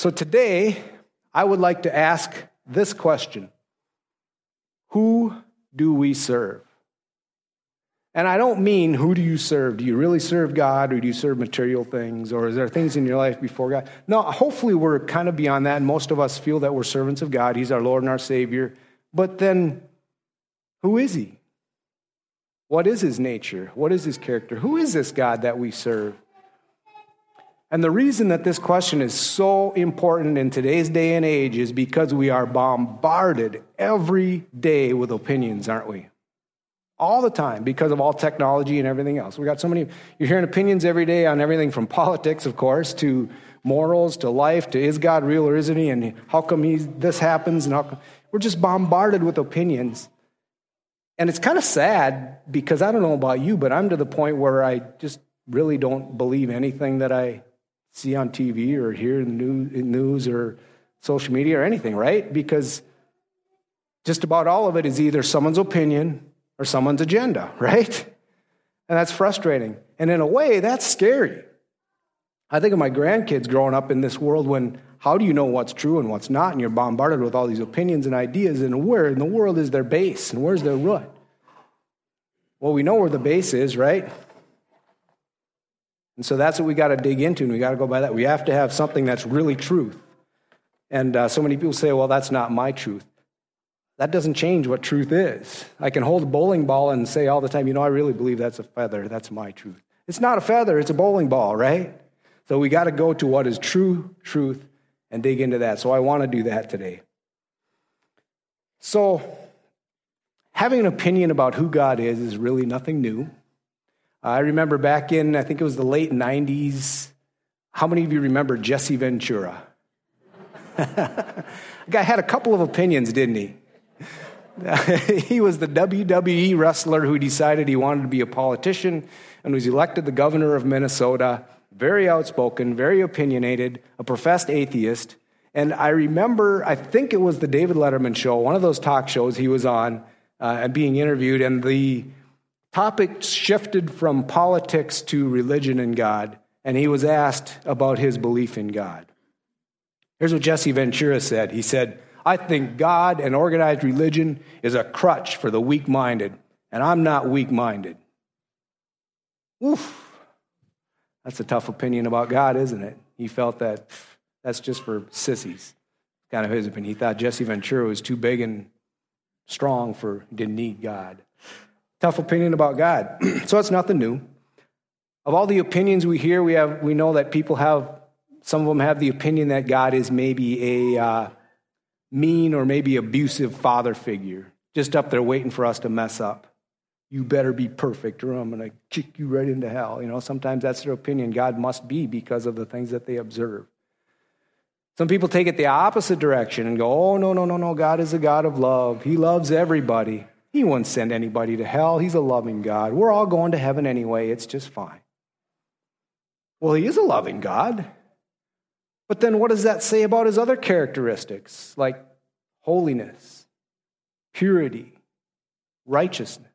So today, I would like to ask this question Who do we serve? And I don't mean who do you serve? Do you really serve God or do you serve material things or is there things in your life before God? No, hopefully we're kind of beyond that. Most of us feel that we're servants of God. He's our Lord and our Savior. But then, who is He? What is His nature? What is His character? Who is this God that we serve? And the reason that this question is so important in today's day and age is because we are bombarded every day with opinions, aren't we? All the time because of all technology and everything else. We got so many, you're hearing opinions every day on everything from politics, of course, to morals, to life, to is God real or isn't he, and how come he, this happens, and how come, we're just bombarded with opinions. And it's kind of sad because I don't know about you, but I'm to the point where I just really don't believe anything that I see on TV or hear in the news or social media or anything, right? Because just about all of it is either someone's opinion or someone's agenda, right? And that's frustrating. And in a way, that's scary. I think of my grandkids growing up in this world when how do you know what's true and what's not? And you're bombarded with all these opinions and ideas, and where in the world is their base and where's their root? Well, we know where the base is, right? And so that's what we got to dig into, and we got to go by that. We have to have something that's really truth. And uh, so many people say, well, that's not my truth. That doesn't change what truth is. I can hold a bowling ball and say all the time, you know, I really believe that's a feather. That's my truth. It's not a feather, it's a bowling ball, right? So we got to go to what is true truth and dig into that. So I want to do that today. So, having an opinion about who God is is really nothing new. I remember back in, I think it was the late 90s. How many of you remember Jesse Ventura? guy had a couple of opinions, didn't he? he was the WWE wrestler who decided he wanted to be a politician and was elected the governor of Minnesota. Very outspoken, very opinionated, a professed atheist. And I remember, I think it was the David Letterman show, one of those talk shows he was on uh, and being interviewed, and the topic shifted from politics to religion and God, and he was asked about his belief in God. Here's what Jesse Ventura said He said, I think God and organized religion is a crutch for the weak minded, and I'm not weak minded. Oof. That's a tough opinion about God, isn't it? He felt that that's just for sissies. Kind of his opinion. He thought Jesse Ventura was too big and strong for, didn't need God tough opinion about God. so it's nothing new. Of all the opinions we hear, we, have, we know that people have, some of them have the opinion that God is maybe a uh, mean or maybe abusive father figure, just up there waiting for us to mess up. You better be perfect or I'm going to kick you right into hell. You know, sometimes that's their opinion. God must be because of the things that they observe. Some people take it the opposite direction and go, oh, no, no, no, no. God is a God of love. He loves everybody. He won't send anybody to hell. He's a loving God. We're all going to heaven anyway. It's just fine. Well, he is a loving God. But then what does that say about his other characteristics, like holiness, purity, righteousness?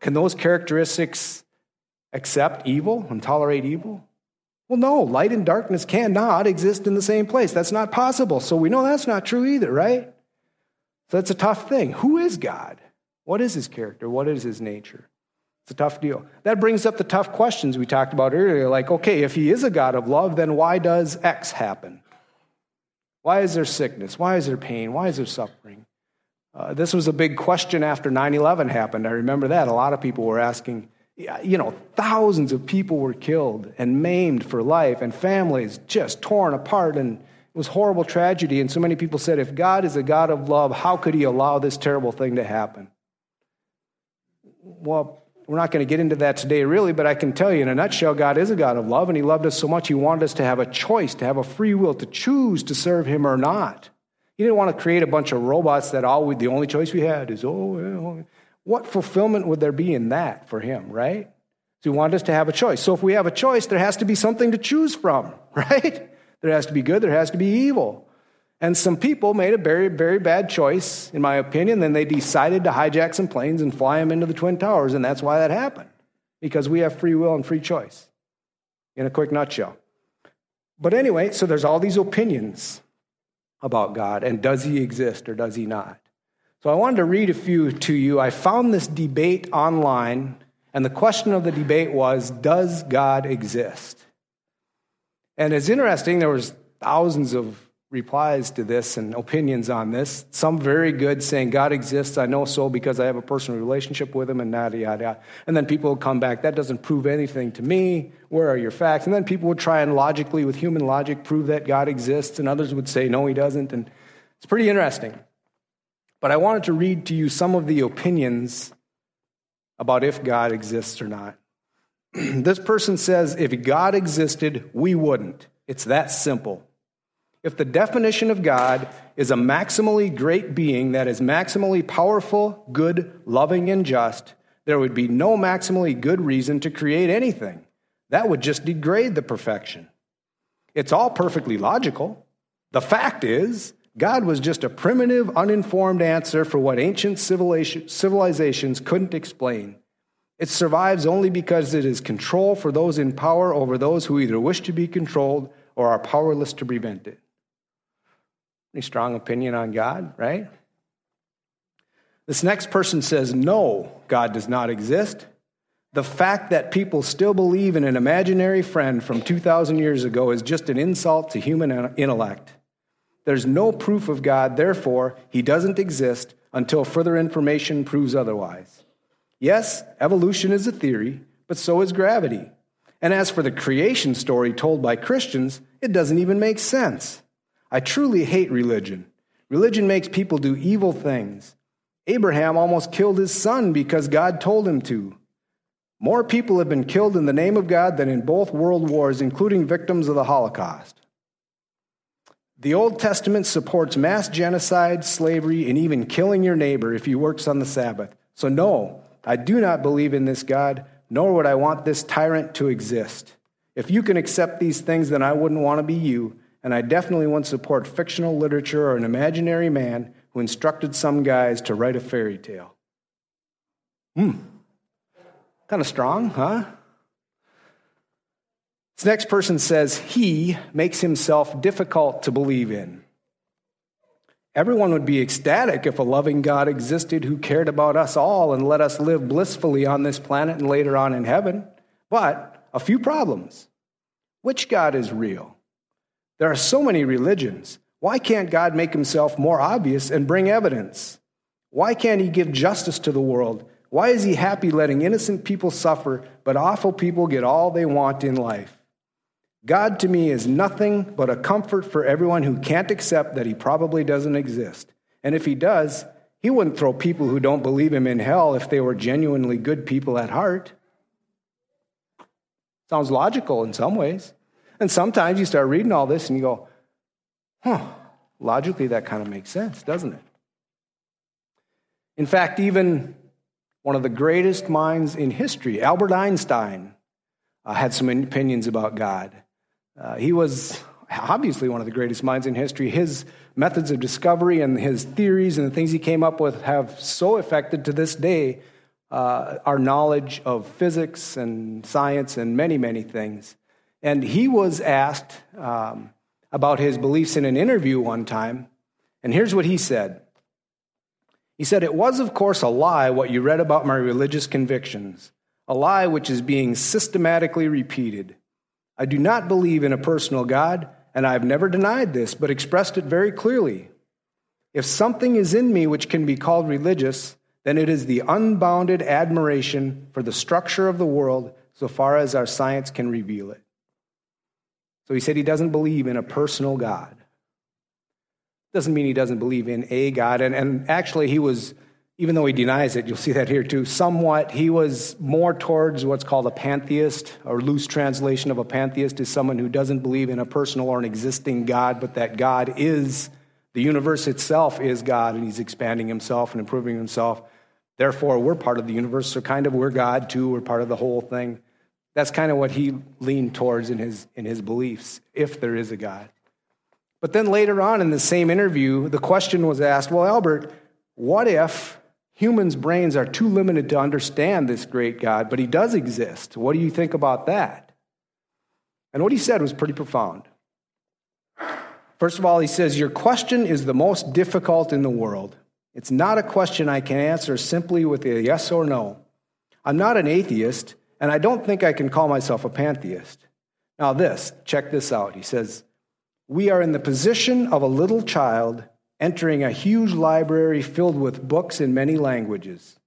Can those characteristics accept evil and tolerate evil? Well, no, light and darkness cannot exist in the same place. That's not possible. So we know that's not true either, right? So that's a tough thing. Who is God? What is his character? What is his nature? It's a tough deal. That brings up the tough questions we talked about earlier. Like, okay, if he is a God of love, then why does X happen? Why is there sickness? Why is there pain? Why is there suffering? Uh, this was a big question after 9 11 happened. I remember that. A lot of people were asking, you know, thousands of people were killed and maimed for life, and families just torn apart and was horrible tragedy, and so many people said, if God is a God of love, how could he allow this terrible thing to happen? Well, we're not going to get into that today, really, but I can tell you in a nutshell, God is a God of love, and He loved us so much, He wanted us to have a choice, to have a free will, to choose to serve Him or not. He didn't want to create a bunch of robots that all we, the only choice we had is, oh, well, oh, what fulfillment would there be in that for Him, right? So He wanted us to have a choice. So if we have a choice, there has to be something to choose from, right? There has to be good, there has to be evil. And some people made a very, very bad choice, in my opinion. Then they decided to hijack some planes and fly them into the Twin Towers, and that's why that happened. Because we have free will and free choice, in a quick nutshell. But anyway, so there's all these opinions about God and does he exist or does he not? So I wanted to read a few to you. I found this debate online, and the question of the debate was Does God exist? And it's interesting, there was thousands of replies to this and opinions on this. Some very good, saying, God exists. I know so because I have a personal relationship with him, and yada, yada, yada. And then people would come back, that doesn't prove anything to me. Where are your facts? And then people would try and logically, with human logic, prove that God exists, and others would say, no, he doesn't. And it's pretty interesting. But I wanted to read to you some of the opinions about if God exists or not. this person says, if God existed, we wouldn't. It's that simple. If the definition of God is a maximally great being that is maximally powerful, good, loving, and just, there would be no maximally good reason to create anything. That would just degrade the perfection. It's all perfectly logical. The fact is, God was just a primitive, uninformed answer for what ancient civilizations couldn't explain. It survives only because it is control for those in power over those who either wish to be controlled or are powerless to prevent it. Any strong opinion on God, right? This next person says, No, God does not exist. The fact that people still believe in an imaginary friend from 2,000 years ago is just an insult to human intellect. There's no proof of God, therefore, he doesn't exist until further information proves otherwise. Yes, evolution is a theory, but so is gravity. And as for the creation story told by Christians, it doesn't even make sense. I truly hate religion. Religion makes people do evil things. Abraham almost killed his son because God told him to. More people have been killed in the name of God than in both world wars, including victims of the Holocaust. The Old Testament supports mass genocide, slavery, and even killing your neighbor if he works on the Sabbath. So, no, I do not believe in this God, nor would I want this tyrant to exist. If you can accept these things, then I wouldn't want to be you and I definitely wouldn't support fictional literature or an imaginary man who instructed some guys to write a fairy tale. Hmm. Kind of strong, huh? This next person says he makes himself difficult to believe in. Everyone would be ecstatic if a loving God existed who cared about us all and let us live blissfully on this planet and later on in heaven. But a few problems. Which God is real? There are so many religions. Why can't God make himself more obvious and bring evidence? Why can't he give justice to the world? Why is he happy letting innocent people suffer, but awful people get all they want in life? God to me is nothing but a comfort for everyone who can't accept that he probably doesn't exist. And if he does, he wouldn't throw people who don't believe him in hell if they were genuinely good people at heart. Sounds logical in some ways. And sometimes you start reading all this and you go, huh, logically that kind of makes sense, doesn't it? In fact, even one of the greatest minds in history, Albert Einstein, uh, had some opinions about God. Uh, he was obviously one of the greatest minds in history. His methods of discovery and his theories and the things he came up with have so affected to this day uh, our knowledge of physics and science and many, many things. And he was asked um, about his beliefs in an interview one time. And here's what he said He said, It was, of course, a lie what you read about my religious convictions, a lie which is being systematically repeated. I do not believe in a personal God, and I have never denied this, but expressed it very clearly. If something is in me which can be called religious, then it is the unbounded admiration for the structure of the world so far as our science can reveal it. So he said he doesn't believe in a personal God. Doesn't mean he doesn't believe in a God. And, and actually, he was, even though he denies it, you'll see that here too, somewhat, he was more towards what's called a pantheist, or loose translation of a pantheist is someone who doesn't believe in a personal or an existing God, but that God is, the universe itself is God, and he's expanding himself and improving himself. Therefore, we're part of the universe, so kind of we're God too, we're part of the whole thing. That's kind of what he leaned towards in his, in his beliefs, if there is a God. But then later on in the same interview, the question was asked well, Albert, what if humans' brains are too limited to understand this great God, but he does exist? What do you think about that? And what he said was pretty profound. First of all, he says, Your question is the most difficult in the world. It's not a question I can answer simply with a yes or no. I'm not an atheist, and I don't think I can call myself a pantheist. Now, this, check this out. He says, We are in the position of a little child entering a huge library filled with books in many languages.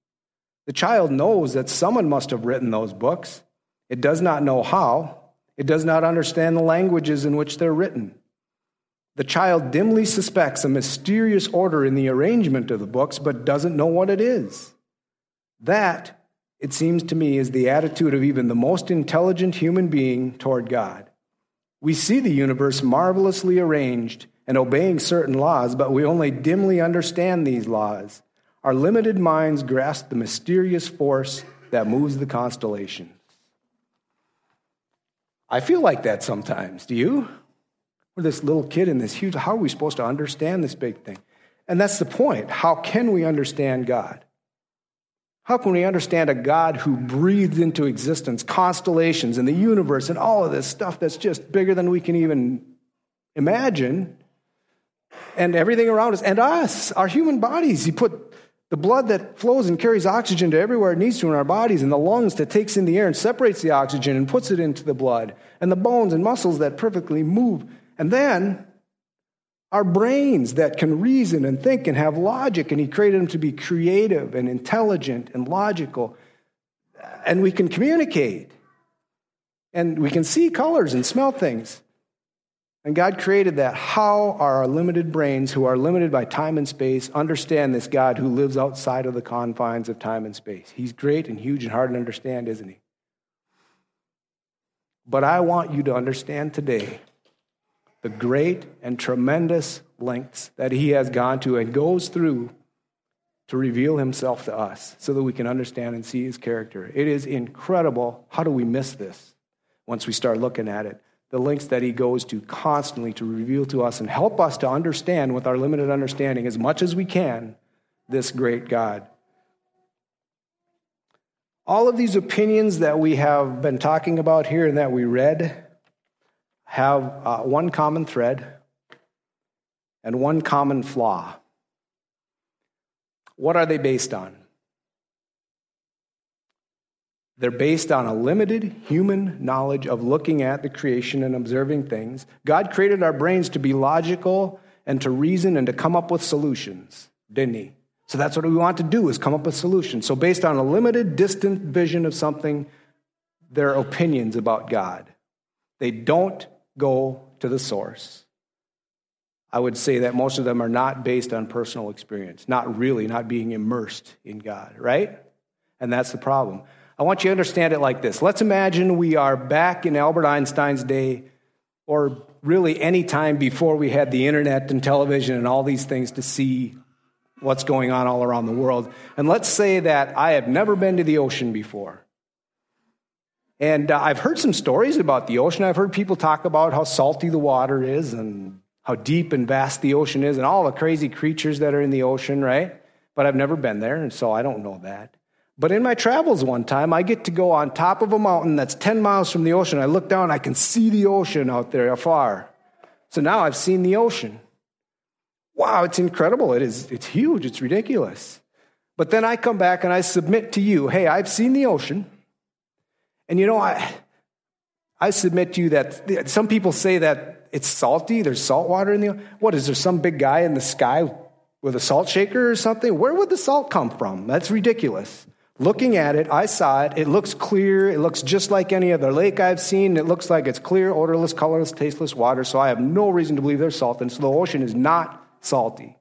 The child knows that someone must have written those books. It does not know how. It does not understand the languages in which they're written. The child dimly suspects a mysterious order in the arrangement of the books, but doesn't know what it is. That, it seems to me, is the attitude of even the most intelligent human being toward God. We see the universe marvelously arranged and obeying certain laws, but we only dimly understand these laws. Our limited minds grasp the mysterious force that moves the constellations. I feel like that sometimes. Do you? We're this little kid in this huge, how are we supposed to understand this big thing? And that's the point. How can we understand God? How can we understand a God who breathed into existence constellations and the universe and all of this stuff that's just bigger than we can even imagine? And everything around us, and us, our human bodies. He put the blood that flows and carries oxygen to everywhere it needs to in our bodies, and the lungs that takes in the air and separates the oxygen and puts it into the blood, and the bones and muscles that perfectly move and then our brains that can reason and think and have logic, and He created them to be creative and intelligent and logical. And we can communicate, and we can see colors and smell things. And God created that. How are our limited brains, who are limited by time and space, understand this God who lives outside of the confines of time and space? He's great and huge and hard to understand, isn't he? But I want you to understand today the great and tremendous lengths that he has gone to and goes through to reveal himself to us so that we can understand and see his character. It is incredible. How do we miss this once we start looking at it? The links that he goes to constantly to reveal to us and help us to understand with our limited understanding as much as we can this great God. All of these opinions that we have been talking about here and that we read have uh, one common thread and one common flaw. What are they based on? They're based on a limited human knowledge of looking at the creation and observing things. God created our brains to be logical and to reason and to come up with solutions, didn't He? So that's what we want to do is come up with solutions. So based on a limited, distant vision of something, their opinions about God. They don't go to the source. I would say that most of them are not based on personal experience, not really, not being immersed in God, right? And that's the problem. I want you to understand it like this. Let's imagine we are back in Albert Einstein's day, or really any time before we had the internet and television and all these things to see what's going on all around the world. And let's say that I have never been to the ocean before. And uh, I've heard some stories about the ocean. I've heard people talk about how salty the water is and how deep and vast the ocean is and all the crazy creatures that are in the ocean, right? But I've never been there, and so I don't know that. But in my travels one time, I get to go on top of a mountain that's 10 miles from the ocean. I look down, I can see the ocean out there afar. So now I've seen the ocean. Wow, it's incredible. It is, it's huge. It's ridiculous. But then I come back and I submit to you, hey, I've seen the ocean. And you know, I, I submit to you that some people say that it's salty, there's salt water in the What is there some big guy in the sky with a salt shaker or something? Where would the salt come from? That's ridiculous. Looking at it, I saw it. It looks clear. It looks just like any other lake I've seen. It looks like it's clear, odorless, colorless, tasteless water. So I have no reason to believe there's salt. And so the ocean is not salty.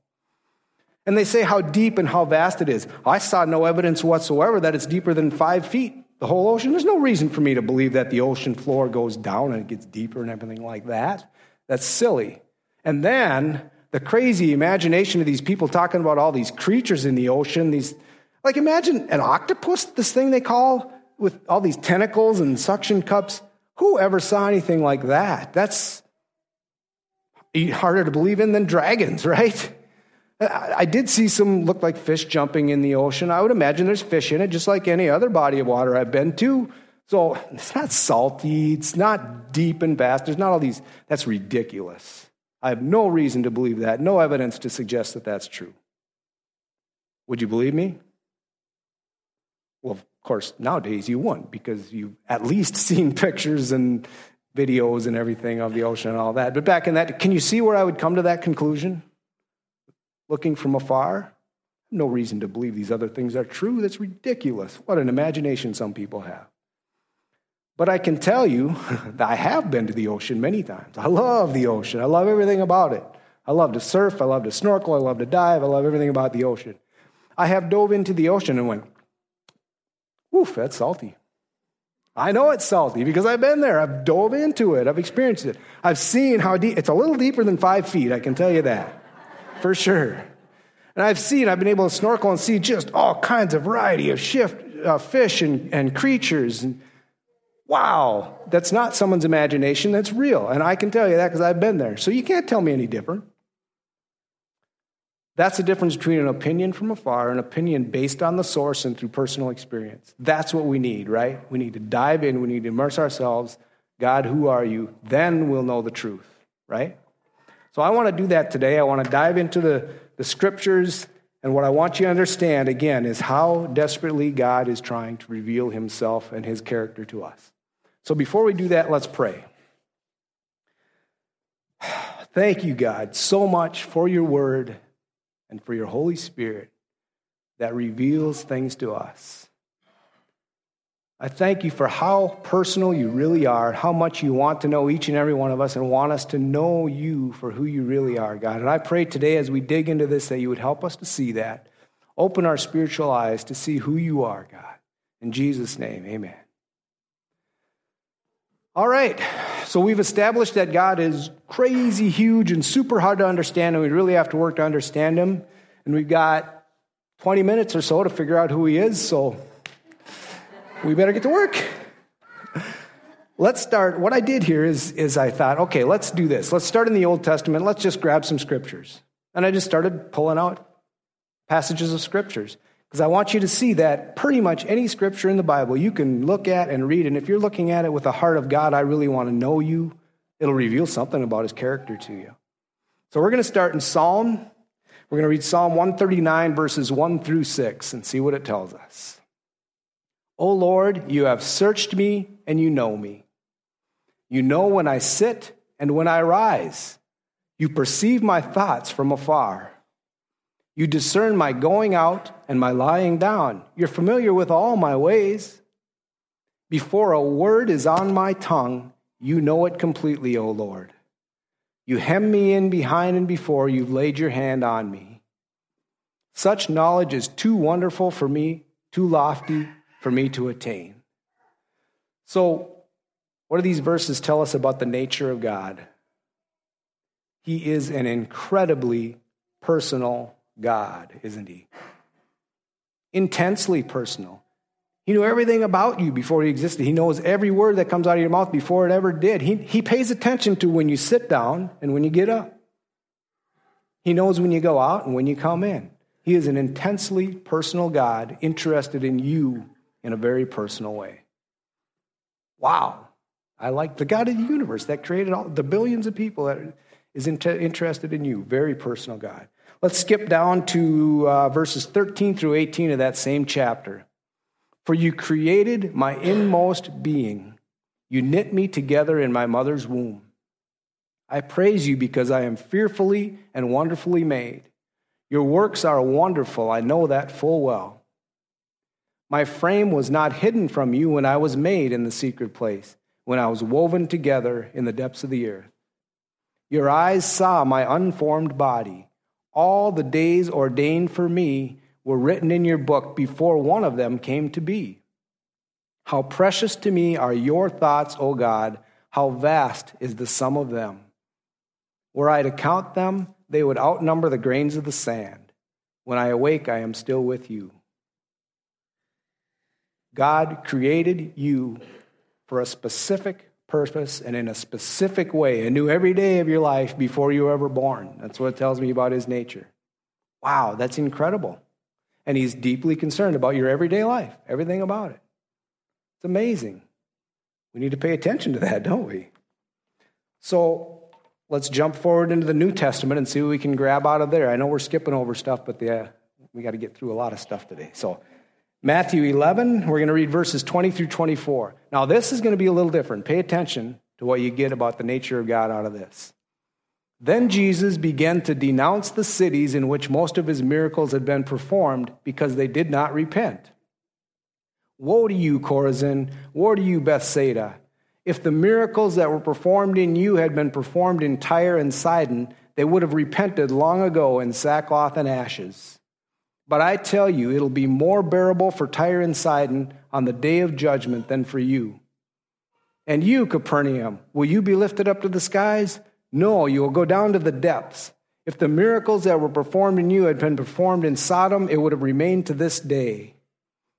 And they say how deep and how vast it is. I saw no evidence whatsoever that it's deeper than five feet the whole ocean. There's no reason for me to believe that the ocean floor goes down and it gets deeper and everything like that. That's silly. And then the crazy imagination of these people talking about all these creatures in the ocean, these like imagine an octopus, this thing they call with all these tentacles and suction cups. Who ever saw anything like that? That's harder to believe in than dragons, right? I did see some look like fish jumping in the ocean. I would imagine there's fish in it, just like any other body of water I've been to. So it's not salty, it's not deep and vast. There's not all these. That's ridiculous. I have no reason to believe that, no evidence to suggest that that's true. Would you believe me? Well, of course, nowadays you wouldn't because you've at least seen pictures and videos and everything of the ocean and all that. But back in that, can you see where I would come to that conclusion? Looking from afar? No reason to believe these other things are true. That's ridiculous. What an imagination some people have. But I can tell you that I have been to the ocean many times. I love the ocean. I love everything about it. I love to surf. I love to snorkel. I love to dive. I love everything about the ocean. I have dove into the ocean and went, woof, that's salty. I know it's salty because I've been there. I've dove into it. I've experienced it. I've seen how deep, it's a little deeper than five feet, I can tell you that for sure. And I've seen, I've been able to snorkel and see just all kinds of variety of shift, uh, fish and, and creatures. And wow, that's not someone's imagination, that's real. And I can tell you that because I've been there. So you can't tell me any different. That's the difference between an opinion from afar an opinion based on the source and through personal experience. That's what we need, right? We need to dive in, we need to immerse ourselves. God, who are you? Then we'll know the truth, right? So I want to do that today. I want to dive into the, the scriptures, and what I want you to understand, again, is how desperately God is trying to reveal himself and his character to us. So before we do that, let's pray. Thank you, God, so much for your word and for your Holy Spirit that reveals things to us. I thank you for how personal you really are, how much you want to know each and every one of us and want us to know you for who you really are, God. And I pray today as we dig into this that you would help us to see that. Open our spiritual eyes to see who you are, God. In Jesus' name, amen. All right, so we've established that God is crazy huge and super hard to understand, and we really have to work to understand him. And we've got 20 minutes or so to figure out who he is, so we better get to work. Let's start. What I did here is, is I thought, okay, let's do this. Let's start in the Old Testament. Let's just grab some scriptures. And I just started pulling out passages of scriptures. Because I want you to see that pretty much any scripture in the Bible you can look at and read. And if you're looking at it with the heart of God, I really want to know you, it'll reveal something about his character to you. So we're going to start in Psalm. We're going to read Psalm 139, verses 1 through 6, and see what it tells us. O Lord, you have searched me and you know me. You know when I sit and when I rise. You perceive my thoughts from afar. You discern my going out and my lying down. You're familiar with all my ways. Before a word is on my tongue, you know it completely, O Lord. You hem me in behind and before, you've laid your hand on me. Such knowledge is too wonderful for me, too lofty for me to attain. So, what do these verses tell us about the nature of God? He is an incredibly personal God, isn't he? Intensely personal. He knew everything about you before he existed. He knows every word that comes out of your mouth before it ever did. He, he pays attention to when you sit down and when you get up. He knows when you go out and when you come in. He is an intensely personal God interested in you in a very personal way. Wow. I like the God of the universe that created all the billions of people that is interested in you. Very personal God. Let's skip down to uh, verses 13 through 18 of that same chapter. For you created my inmost being, you knit me together in my mother's womb. I praise you because I am fearfully and wonderfully made. Your works are wonderful, I know that full well. My frame was not hidden from you when I was made in the secret place, when I was woven together in the depths of the earth. Your eyes saw my unformed body. All the days ordained for me were written in your book before one of them came to be. How precious to me are your thoughts, O God! How vast is the sum of them! Were I to count them, they would outnumber the grains of the sand. When I awake, I am still with you. God created you for a specific purpose and in a specific way and knew every day of your life before you were ever born. That's what it tells me about his nature. Wow, that's incredible. And he's deeply concerned about your everyday life, everything about it. It's amazing. We need to pay attention to that, don't we? So, let's jump forward into the New Testament and see what we can grab out of there. I know we're skipping over stuff, but the, we got to get through a lot of stuff today. So, Matthew 11, we're going to read verses 20 through 24. Now, this is going to be a little different. Pay attention to what you get about the nature of God out of this. Then Jesus began to denounce the cities in which most of his miracles had been performed because they did not repent. Woe to you, Chorazin! Woe to you, Bethsaida! If the miracles that were performed in you had been performed in Tyre and Sidon, they would have repented long ago in sackcloth and ashes. But I tell you, it'll be more bearable for Tyre and Sidon on the day of judgment than for you. And you, Capernaum, will you be lifted up to the skies? No, you will go down to the depths. If the miracles that were performed in you had been performed in Sodom, it would have remained to this day.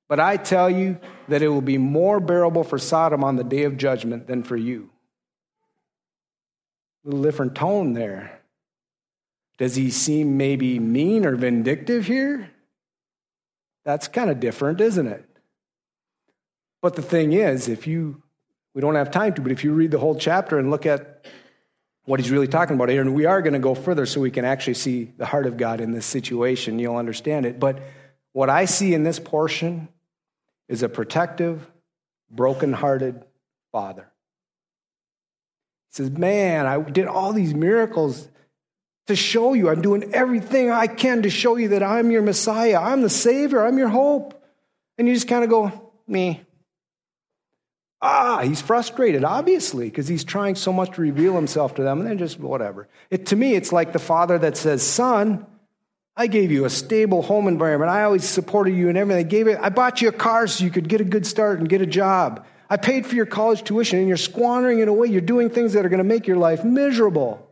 But I tell you that it will be more bearable for Sodom on the day of judgment than for you. A little different tone there. Does he seem maybe mean or vindictive here? That's kind of different, isn't it? But the thing is, if you, we don't have time to, but if you read the whole chapter and look at what he's really talking about here, and we are going to go further so we can actually see the heart of God in this situation, you'll understand it. But what I see in this portion is a protective, broken-hearted father. He says, Man, I did all these miracles to show you. I'm doing everything I can to show you that I'm your Messiah. I'm the Savior. I'm your hope. And you just kind of go, me. Ah, he's frustrated, obviously, because he's trying so much to reveal himself to them, and then just whatever. It, to me, it's like the father that says, Son, I gave you a stable home environment. I always supported you and everything. I gave it, I bought you a car so you could get a good start and get a job. I paid for your college tuition and you're squandering it away. You're doing things that are going to make your life miserable.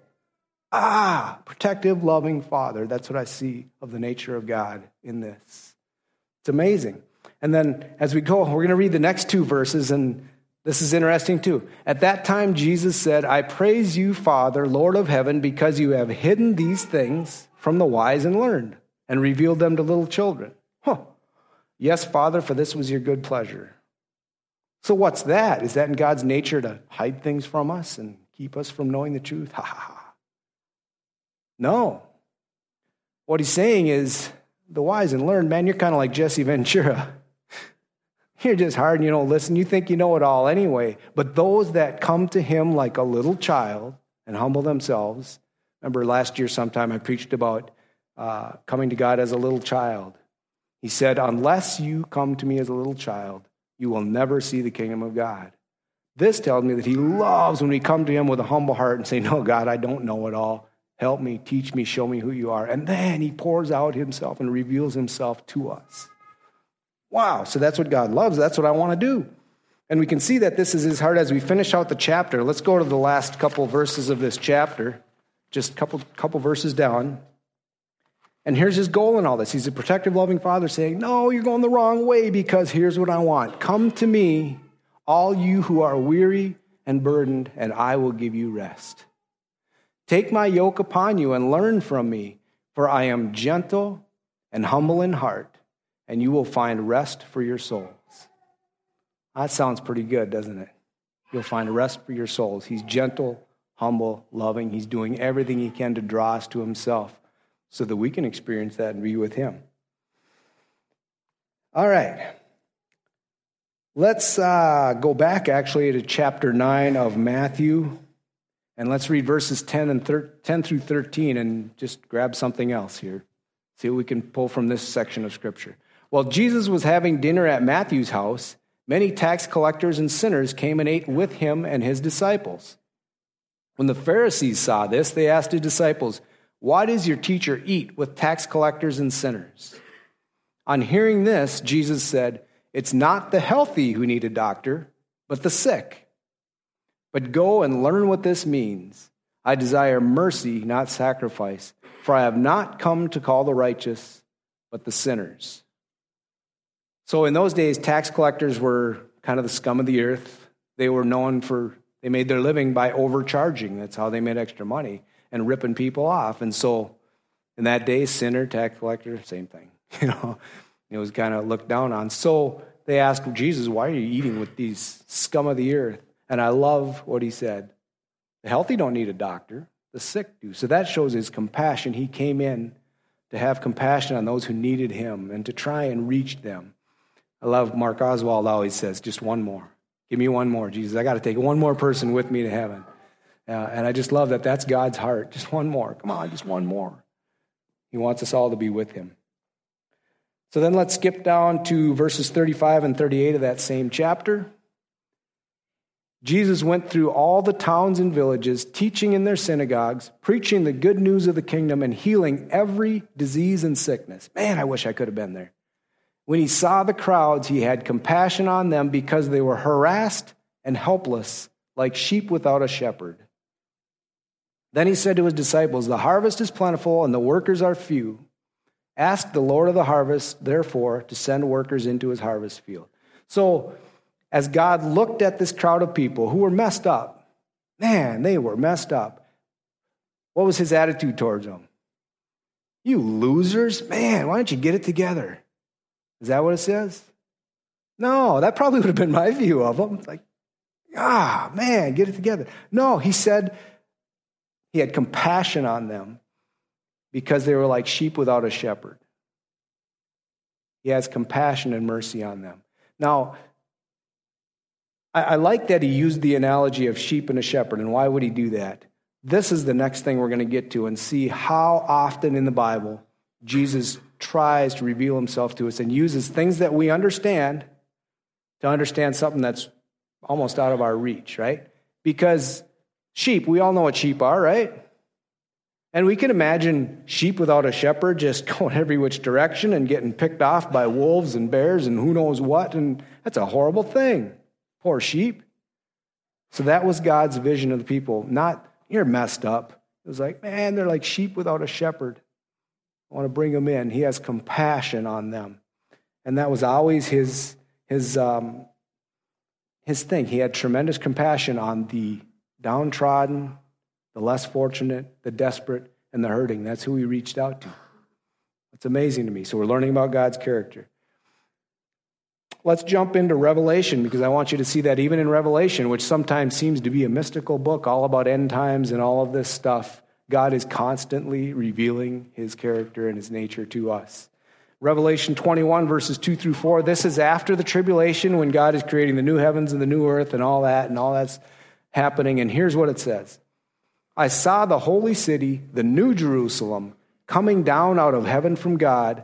Ah, protective, loving father. That's what I see of the nature of God in this. It's amazing. And then as we go, we're going to read the next two verses, and this is interesting too. At that time, Jesus said, I praise you, Father, Lord of heaven, because you have hidden these things from the wise and learned and revealed them to little children. Huh. Yes, Father, for this was your good pleasure. So, what's that? Is that in God's nature to hide things from us and keep us from knowing the truth? Ha ha ha. No. What he's saying is, the wise and learned, man, you're kind of like Jesse Ventura. You're just hard and you don't listen. You think you know it all anyway. But those that come to him like a little child and humble themselves Remember last year, sometime I preached about uh, coming to God as a little child. He said, Unless you come to me as a little child, you will never see the kingdom of God. This tells me that he loves when we come to him with a humble heart and say, No, God, I don't know it all. Help me, teach me, show me who you are. And then he pours out himself and reveals himself to us. Wow, so that's what God loves. That's what I want to do. And we can see that this is his heart as we finish out the chapter. Let's go to the last couple verses of this chapter just a couple, couple verses down. And here's his goal in all this. He's a protective, loving father saying, No, you're going the wrong way because here's what I want. Come to me, all you who are weary and burdened, and I will give you rest. Take my yoke upon you and learn from me, for I am gentle and humble in heart, and you will find rest for your souls. That sounds pretty good, doesn't it? You'll find rest for your souls. He's gentle humble, loving. He's doing everything he can to draw us to himself so that we can experience that and be with him. All right. Let's uh, go back actually to chapter 9 of Matthew, and let's read verses 10, and thir- 10 through 13 and just grab something else here. See what we can pull from this section of Scripture. While Jesus was having dinner at Matthew's house, many tax collectors and sinners came and ate with him and his disciples. When the Pharisees saw this, they asked his disciples, Why does your teacher eat with tax collectors and sinners? On hearing this, Jesus said, It's not the healthy who need a doctor, but the sick. But go and learn what this means. I desire mercy, not sacrifice, for I have not come to call the righteous, but the sinners. So in those days, tax collectors were kind of the scum of the earth. They were known for they made their living by overcharging. That's how they made extra money and ripping people off. And so, in that day, sinner, tax collector, same thing. You know, it was kind of looked down on. So they asked Jesus, "Why are you eating with these scum of the earth?" And I love what he said: "The healthy don't need a doctor; the sick do. So that shows his compassion. He came in to have compassion on those who needed him and to try and reach them. I love Mark Oswald always says, just one more. Give me one more, Jesus. I got to take one more person with me to heaven. Uh, and I just love that that's God's heart. Just one more. Come on, just one more. He wants us all to be with him. So then let's skip down to verses 35 and 38 of that same chapter. Jesus went through all the towns and villages, teaching in their synagogues, preaching the good news of the kingdom, and healing every disease and sickness. Man, I wish I could have been there. When he saw the crowds, he had compassion on them because they were harassed and helpless, like sheep without a shepherd. Then he said to his disciples, The harvest is plentiful and the workers are few. Ask the Lord of the harvest, therefore, to send workers into his harvest field. So, as God looked at this crowd of people who were messed up, man, they were messed up. What was his attitude towards them? You losers, man, why don't you get it together? Is that what it says? No, that probably would have been my view of them. Like, ah, man, get it together. No, he said he had compassion on them because they were like sheep without a shepherd. He has compassion and mercy on them. Now, I, I like that he used the analogy of sheep and a shepherd. And why would he do that? This is the next thing we're going to get to and see how often in the Bible Jesus tries to reveal himself to us and uses things that we understand to understand something that's almost out of our reach, right? Because sheep, we all know what sheep are, right? And we can imagine sheep without a shepherd just going every which direction and getting picked off by wolves and bears and who knows what. And that's a horrible thing. Poor sheep. So that was God's vision of the people. Not, you're messed up. It was like, man, they're like sheep without a shepherd. I want to bring them in. He has compassion on them. And that was always his, his, um, his thing. He had tremendous compassion on the downtrodden, the less fortunate, the desperate, and the hurting. That's who he reached out to. It's amazing to me. So we're learning about God's character. Let's jump into Revelation because I want you to see that even in Revelation, which sometimes seems to be a mystical book all about end times and all of this stuff, God is constantly revealing his character and his nature to us. Revelation 21, verses 2 through 4. This is after the tribulation when God is creating the new heavens and the new earth and all that, and all that's happening. And here's what it says I saw the holy city, the new Jerusalem, coming down out of heaven from God,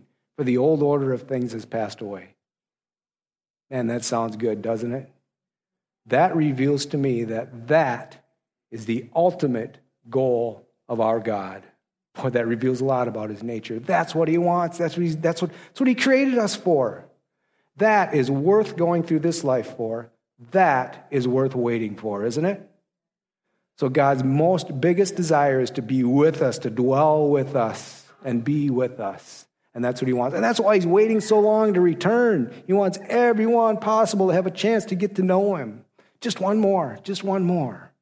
for the old order of things has passed away. Man, that sounds good, doesn't it? That reveals to me that that is the ultimate goal of our God. Boy, that reveals a lot about his nature. That's what he wants. That's what, that's, what, that's what he created us for. That is worth going through this life for. That is worth waiting for, isn't it? So, God's most biggest desire is to be with us, to dwell with us, and be with us. And that's what he wants. And that's why he's waiting so long to return. He wants everyone possible to have a chance to get to know him. Just one more, just one more.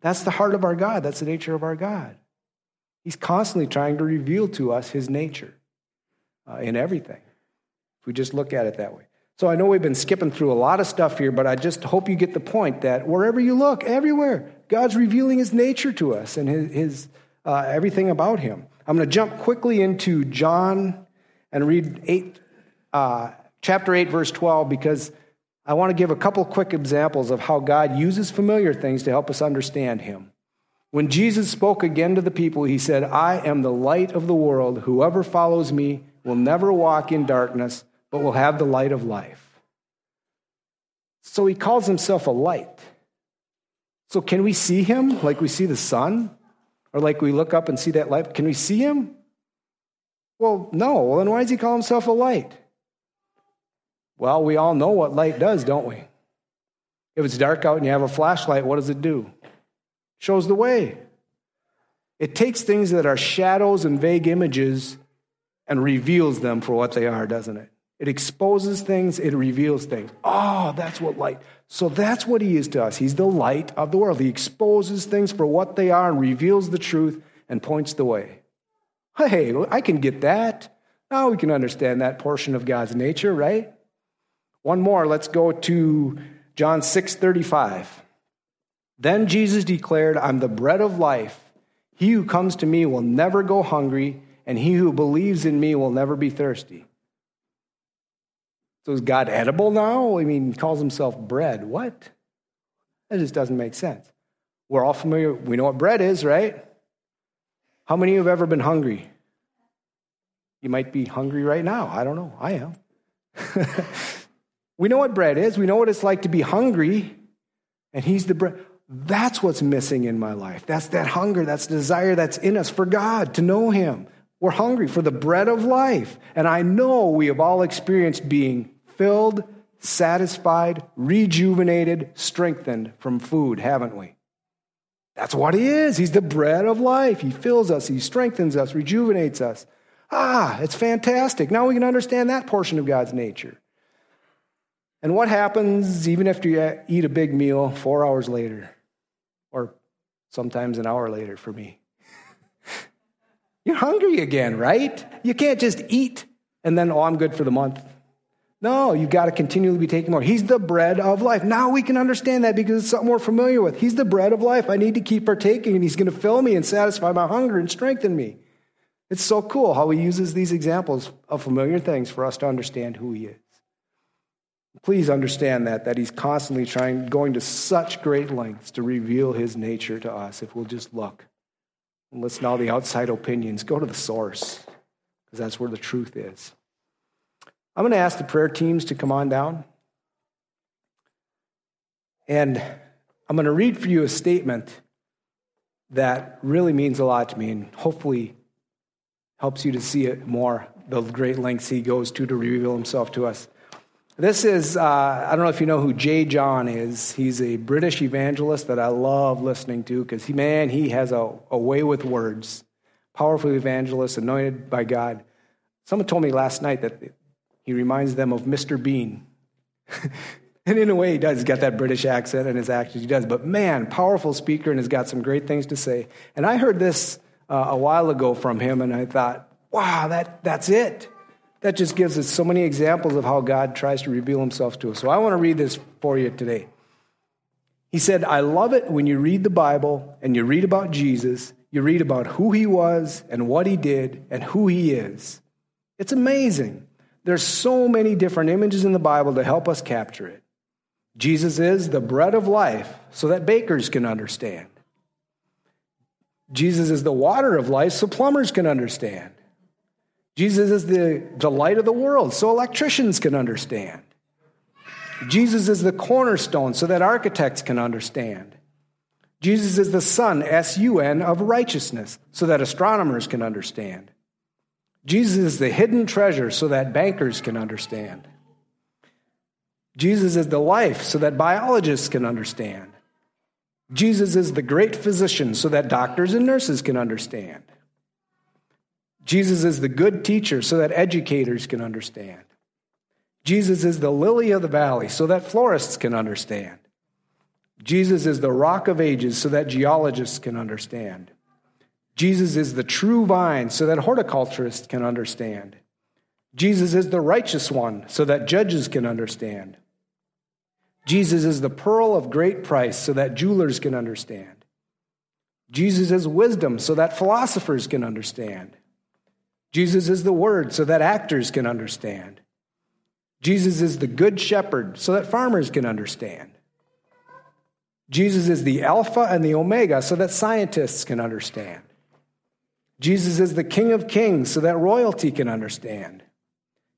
That's the heart of our God. That's the nature of our God. He's constantly trying to reveal to us his nature uh, in everything, if we just look at it that way. So I know we've been skipping through a lot of stuff here, but I just hope you get the point that wherever you look, everywhere, God's revealing his nature to us and his, his uh, everything about him. I'm going to jump quickly into John and read eight, uh, chapter 8, verse 12, because I want to give a couple quick examples of how God uses familiar things to help us understand Him. When Jesus spoke again to the people, He said, I am the light of the world. Whoever follows me will never walk in darkness, but will have the light of life. So He calls Himself a light. So, can we see Him like we see the sun? Or like we look up and see that light? Can we see Him? Well, no. Well, then why does He call Himself a light? Well, we all know what light does, don't we? If it's dark out and you have a flashlight, what does it do? It shows the way. It takes things that are shadows and vague images and reveals them for what they are, doesn't it? It exposes things, it reveals things. Oh, that's what light. So that's what he is to us. He's the light of the world. He exposes things for what they are and reveals the truth and points the way. Hey, I can get that. Now we can understand that portion of God's nature, right? One more, let's go to John 6 35. Then Jesus declared, I'm the bread of life. He who comes to me will never go hungry, and he who believes in me will never be thirsty. So is God edible now? I mean, he calls himself bread. What? That just doesn't make sense. We're all familiar, we know what bread is, right? How many of you have ever been hungry? You might be hungry right now. I don't know. I am. we know what bread is. We know what it's like to be hungry, and he's the bread. That's what's missing in my life. That's that hunger, that's desire that's in us for God, to know Him. We're hungry for the bread of life. And I know we have all experienced being filled, satisfied, rejuvenated, strengthened from food, haven't we? That's what He is. He's the bread of life. He fills us, He strengthens us, rejuvenates us. Ah, it's fantastic. Now we can understand that portion of God's nature. And what happens even after you eat a big meal four hours later? or sometimes an hour later for me. You're hungry again, right? You can't just eat and then, oh, I'm good for the month. No, you've got to continually be taking more. He's the bread of life. Now we can understand that because it's something we're familiar with. He's the bread of life. I need to keep partaking, and He's going to fill me and satisfy my hunger and strengthen me. It's so cool how He uses these examples of familiar things for us to understand who He is. Please understand that, that he's constantly trying, going to such great lengths to reveal his nature to us if we'll just look and listen to all the outside opinions. Go to the source, because that's where the truth is. I'm going to ask the prayer teams to come on down. And I'm going to read for you a statement that really means a lot to me and hopefully helps you to see it more, the great lengths he goes to to reveal himself to us. This is, uh, I don't know if you know who J.John is. He's a British evangelist that I love listening to because, he, man, he has a, a way with words. Powerful evangelist, anointed by God. Someone told me last night that he reminds them of Mr. Bean. and in a way, he does. He's got that British accent and his actions. He does. But man, powerful speaker and has got some great things to say. And I heard this uh, a while ago from him, and I thought, wow, that, that's it that just gives us so many examples of how God tries to reveal himself to us. So I want to read this for you today. He said, I love it when you read the Bible and you read about Jesus, you read about who he was and what he did and who he is. It's amazing. There's so many different images in the Bible to help us capture it. Jesus is the bread of life so that bakers can understand. Jesus is the water of life so plumbers can understand. Jesus is the, the light of the world, so electricians can understand. Jesus is the cornerstone, so that architects can understand. Jesus is the sun, S U N, of righteousness, so that astronomers can understand. Jesus is the hidden treasure, so that bankers can understand. Jesus is the life, so that biologists can understand. Jesus is the great physician, so that doctors and nurses can understand. Jesus is the good teacher so that educators can understand. Jesus is the lily of the valley so that florists can understand. Jesus is the rock of ages so that geologists can understand. Jesus is the true vine so that horticulturists can understand. Jesus is the righteous one so that judges can understand. Jesus is the pearl of great price so that jewelers can understand. Jesus is wisdom so that philosophers can understand. Jesus is the Word so that actors can understand. Jesus is the Good Shepherd so that farmers can understand. Jesus is the Alpha and the Omega so that scientists can understand. Jesus is the King of Kings so that royalty can understand.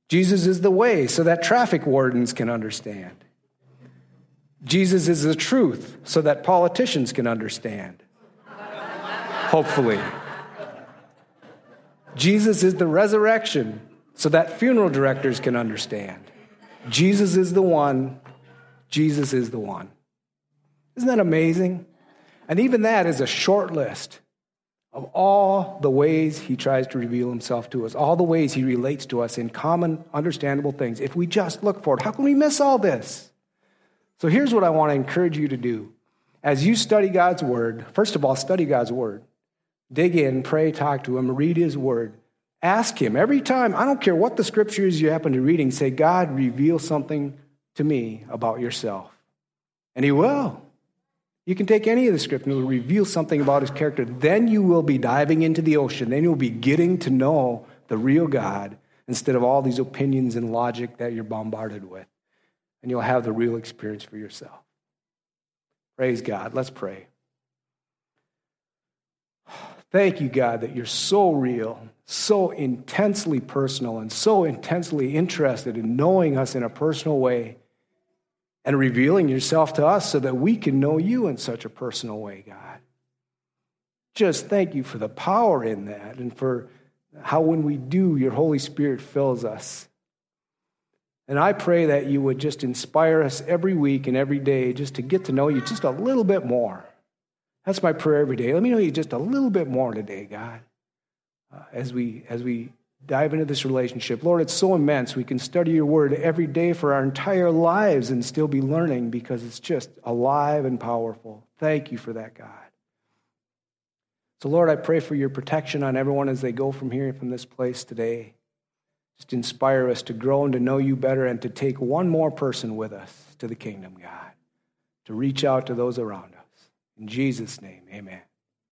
Jesus is the way so that traffic wardens can understand. Jesus is the truth so that politicians can understand. Hopefully. Jesus is the resurrection so that funeral directors can understand. Jesus is the one. Jesus is the one. Isn't that amazing? And even that is a short list of all the ways he tries to reveal himself to us, all the ways he relates to us in common, understandable things. If we just look for it, how can we miss all this? So here's what I want to encourage you to do. As you study God's word, first of all, study God's word. Dig in, pray, talk to him, read his word. Ask him every time, I don't care what the scriptures you happen to reading, say, God, reveal something to me about yourself. And he will. You can take any of the script and it will reveal something about his character. Then you will be diving into the ocean. Then you'll be getting to know the real God instead of all these opinions and logic that you're bombarded with. And you'll have the real experience for yourself. Praise God. Let's pray. Thank you, God, that you're so real, so intensely personal, and so intensely interested in knowing us in a personal way and revealing yourself to us so that we can know you in such a personal way, God. Just thank you for the power in that and for how, when we do, your Holy Spirit fills us. And I pray that you would just inspire us every week and every day just to get to know you just a little bit more. That's my prayer every day. Let me know you just a little bit more today, God, uh, as we as we dive into this relationship. Lord, it's so immense. We can study your word every day for our entire lives and still be learning because it's just alive and powerful. Thank you for that, God. So, Lord, I pray for your protection on everyone as they go from here, from this place today. Just inspire us to grow and to know you better and to take one more person with us to the kingdom, God, to reach out to those around us. In Jesus' name, amen.